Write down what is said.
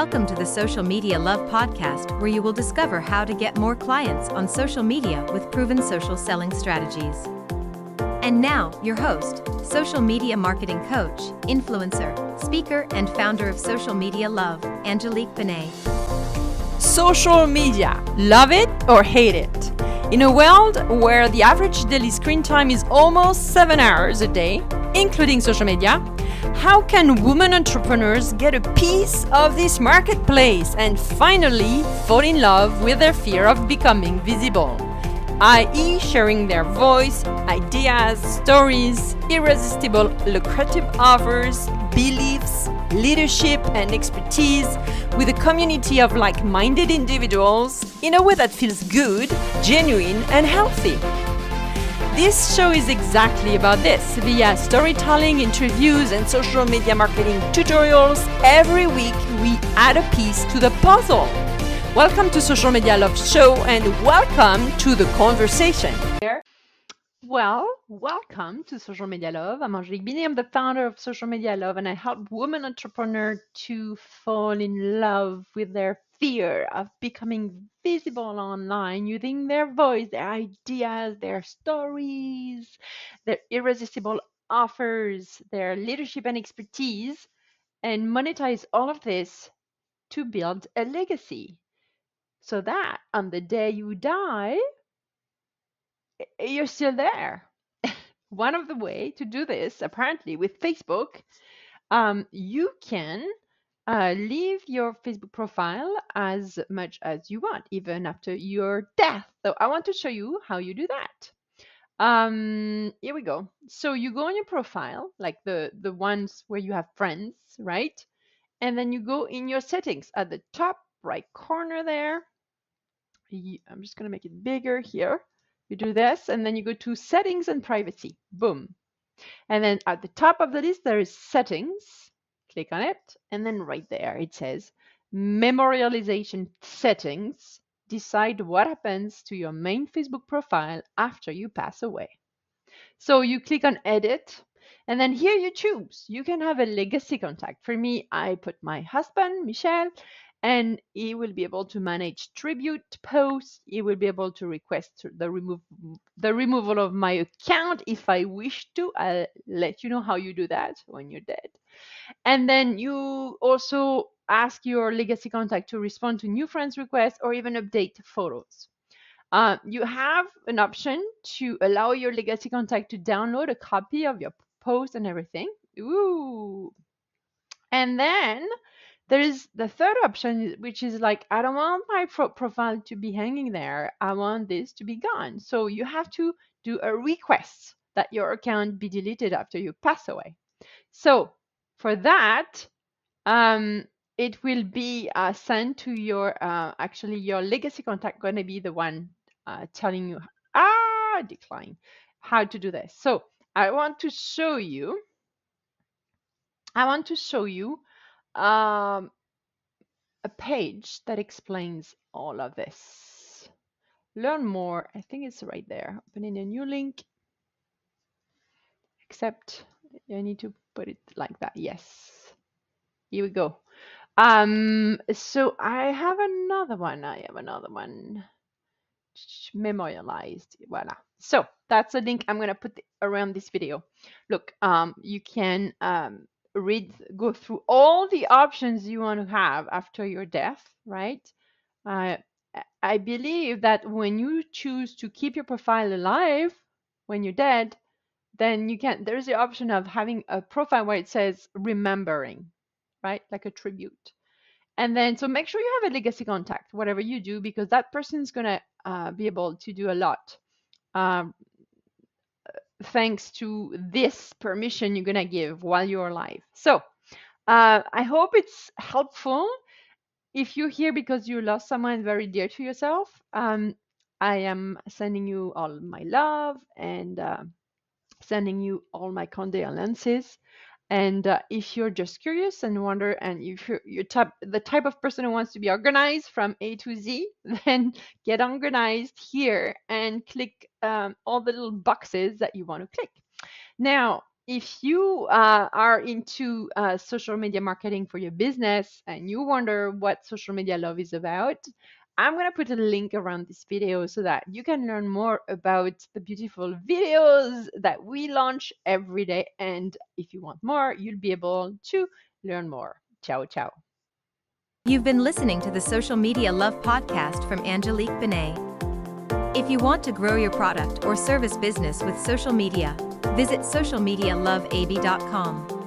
Welcome to the Social Media Love Podcast, where you will discover how to get more clients on social media with proven social selling strategies. And now, your host, social media marketing coach, influencer, speaker, and founder of Social Media Love, Angelique Benet. Social media, love it or hate it. In a world where the average daily screen time is almost seven hours a day, including social media, how can women entrepreneurs get a piece of this marketplace and finally fall in love with their fear of becoming visible? i.e., sharing their voice, ideas, stories, irresistible lucrative offers, beliefs, leadership, and expertise with a community of like minded individuals in a way that feels good, genuine, and healthy. This show is exactly about this. Via storytelling, interviews, and social media marketing tutorials, every week we add a piece to the puzzle. Welcome to Social Media Love Show and welcome to the conversation. Well, welcome to Social Media Love. I'm Angelique Benet. I'm the founder of Social Media Love, and I help women entrepreneurs to fall in love with their fear of becoming visible online using their voice, their ideas, their stories, their irresistible offers, their leadership and expertise, and monetize all of this to build a legacy so that on the day you die, you're still there. One of the way to do this, apparently, with Facebook, um, you can uh, leave your Facebook profile as much as you want, even after your death. So I want to show you how you do that. Um, here we go. So you go on your profile, like the the ones where you have friends, right? And then you go in your settings at the top right corner there. I'm just gonna make it bigger here. You do this, and then you go to settings and privacy. Boom. And then at the top of the list, there is settings click on it, and then right there it says memorialization settings. Decide what happens to your main Facebook profile after you pass away. So you click on edit, and then here you choose. You can have a legacy contact. For me, I put my husband, Michel, and he will be able to manage tribute posts. He will be able to request the remove the removal of my account if I wish to. I'll let you know how you do that when you're dead. And then you also ask your legacy contact to respond to new friends requests or even update photos. Uh, you have an option to allow your legacy contact to download a copy of your post and everything. Ooh. And then there is the third option, which is like, I don't want my pro profile to be hanging there. I want this to be gone. So you have to do a request that your account be deleted after you pass away. So for that, um, it will be uh, sent to your, uh, actually your legacy contact going to be the one uh, telling you, ah, decline, how to do this. So I want to show you, I want to show you um, a page that explains all of this. Learn more, I think it's right there. Opening a new link, except I need to put it like that. Yes, here we go. Um, so I have another one. I have another one memorialized. Voila. So that's a link I'm going to put around this video. Look, um, you can um, read go through all the options you want to have after your death right uh, i believe that when you choose to keep your profile alive when you're dead then you can there's the option of having a profile where it says remembering right like a tribute and then so make sure you have a legacy contact whatever you do because that person is going to uh, be able to do a lot um, thanks to this permission you're going to give while you're alive. So uh, I hope it's helpful. If you're here because you lost someone very dear to yourself, um, I am sending you all my love and uh, sending you all my condolences. And uh, if you're just curious and wonder, and if you're, you're type, the type of person who wants to be organized from A to Z, then get organized here and click um, all the little boxes that you want to click. Now, if you uh, are into uh, social media marketing for your business and you wonder what social media love is about, I'm going to put a link around this video so that you can learn more about the beautiful videos that we launch every day. And if you want more, you'll be able to learn more. Ciao, ciao. You've been listening to the Social Media Love podcast from Angelique Benet. If you want to grow your product or service business with social media, visit socialmedialoveab.com.